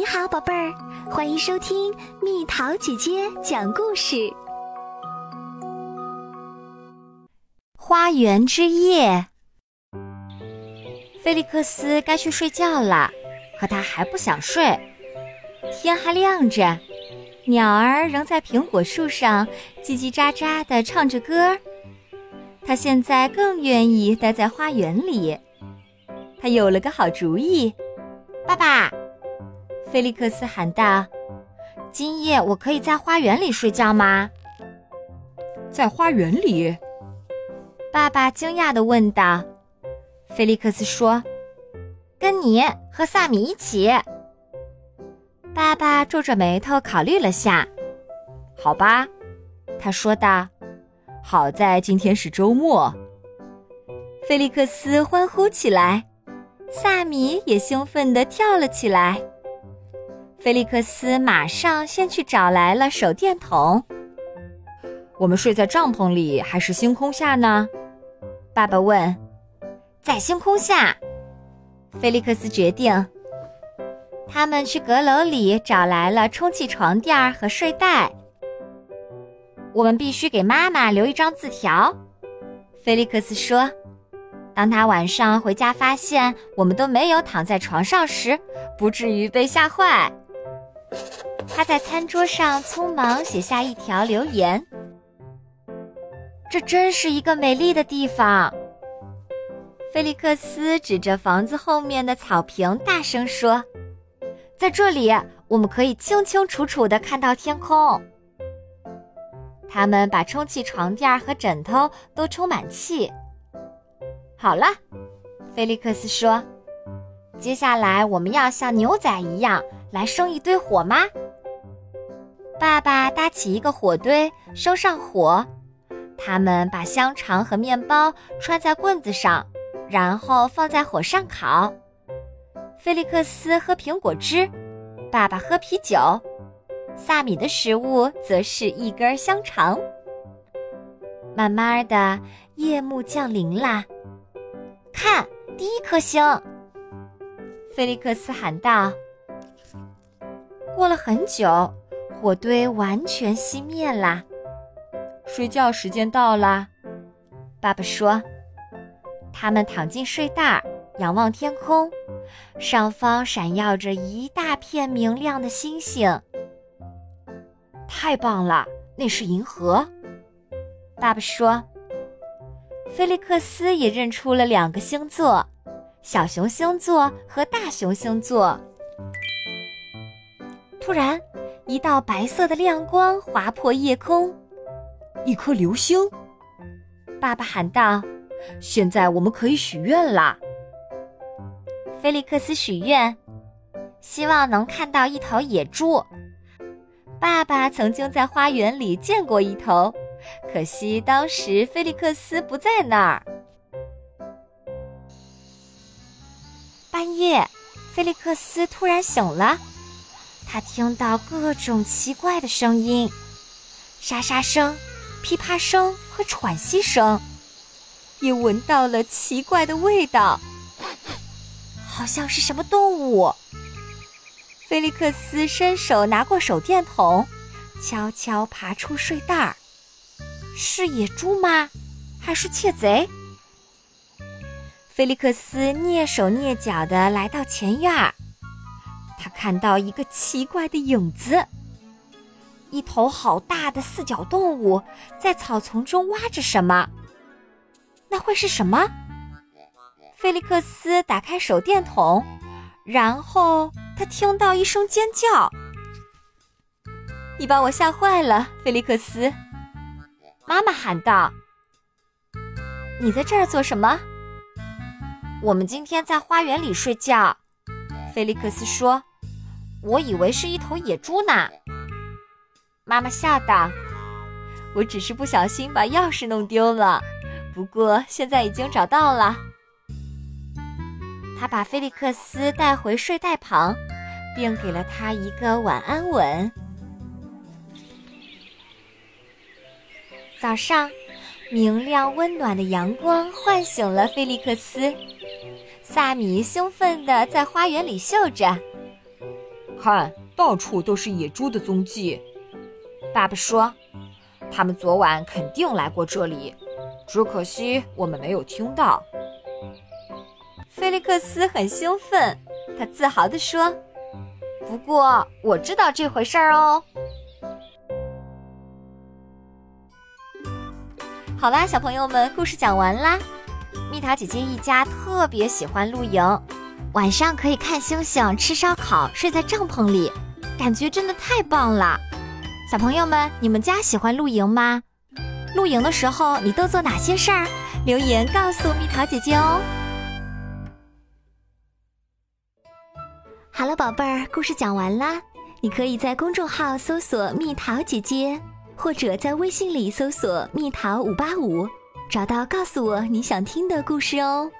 你好，宝贝儿，欢迎收听蜜桃姐姐讲故事。花园之夜，菲利克斯该去睡觉了，可他还不想睡。天还亮着，鸟儿仍在苹果树上叽叽喳喳地唱着歌。他现在更愿意待在花园里。他有了个好主意，爸爸，菲利克斯喊道：“今夜我可以在花园里睡觉吗？”在花园里。爸爸惊讶地问道：“菲利克斯说，跟你和萨米一起。”爸爸皱着眉头考虑了下，“好吧。”他说道，“好在今天是周末。”菲利克斯欢呼起来，萨米也兴奋地跳了起来。菲利克斯马上先去找来了手电筒。我们睡在帐篷里还是星空下呢？爸爸问：“在星空下。”菲利克斯决定。他们去阁楼里找来了充气床垫和睡袋。我们必须给妈妈留一张字条，菲利克斯说：“当他晚上回家发现我们都没有躺在床上时，不至于被吓坏。”他在餐桌上匆忙写下一条留言。这真是一个美丽的地方。菲利克斯指着房子后面的草坪，大声说：“在这里，我们可以清清楚楚地看到天空。”他们把充气床垫和枕头都充满气。好了，菲利克斯说：“接下来我们要像牛仔一样来生一堆火吗？”爸爸搭起一个火堆，生上火。他们把香肠和面包穿在棍子上，然后放在火上烤。菲利克斯喝苹果汁，爸爸喝啤酒，萨米的食物则是一根香肠。慢慢的，夜幕降临啦。看，第一颗星！菲利克斯喊道。过了很久，火堆完全熄灭啦。睡觉时间到了，爸爸说。他们躺进睡袋，仰望天空，上方闪耀着一大片明亮的星星。太棒了，那是银河。爸爸说。菲利克斯也认出了两个星座：小熊星座和大熊星座。突然，一道白色的亮光划破夜空。一颗流星，爸爸喊道：“现在我们可以许愿啦！”菲利克斯许愿，希望能看到一头野猪。爸爸曾经在花园里见过一头，可惜当时菲利克斯不在那儿。半夜，菲利克斯突然醒了，他听到各种奇怪的声音，沙沙声。噼啪声和喘息声，也闻到了奇怪的味道，好像是什么动物。菲利克斯伸手拿过手电筒，悄悄爬出睡袋儿。是野猪吗？还是窃贼？菲利克斯蹑手蹑脚地来到前院儿，看到一个奇怪的影子。一头好大的四脚动物在草丛中挖着什么？那会是什么？菲利克斯打开手电筒，然后他听到一声尖叫：“你把我吓坏了，菲利克斯！”妈妈喊道：“你在这儿做什么？”我们今天在花园里睡觉，菲利克斯说：“我以为是一头野猪呢。”妈妈笑道：“我只是不小心把钥匙弄丢了，不过现在已经找到了。”他把菲利克斯带回睡袋旁，并给了他一个晚安吻。早上，明亮温暖的阳光唤醒了菲利克斯。萨米兴奋地在花园里嗅着。看，到处都是野猪的踪迹。爸爸说，他们昨晚肯定来过这里，只可惜我们没有听到。菲利克斯很兴奋，他自豪地说：“不过我知道这回事儿哦。”好啦，小朋友们，故事讲完啦。蜜桃姐姐一家特别喜欢露营，晚上可以看星星、吃烧烤、睡在帐篷里，感觉真的太棒了。小朋友们，你们家喜欢露营吗？露营的时候你都做哪些事儿？留言告诉蜜桃姐姐哦。好了，宝贝儿，故事讲完啦。你可以在公众号搜索“蜜桃姐姐”。或者在微信里搜索“蜜桃五八五”，找到告诉我你想听的故事哦。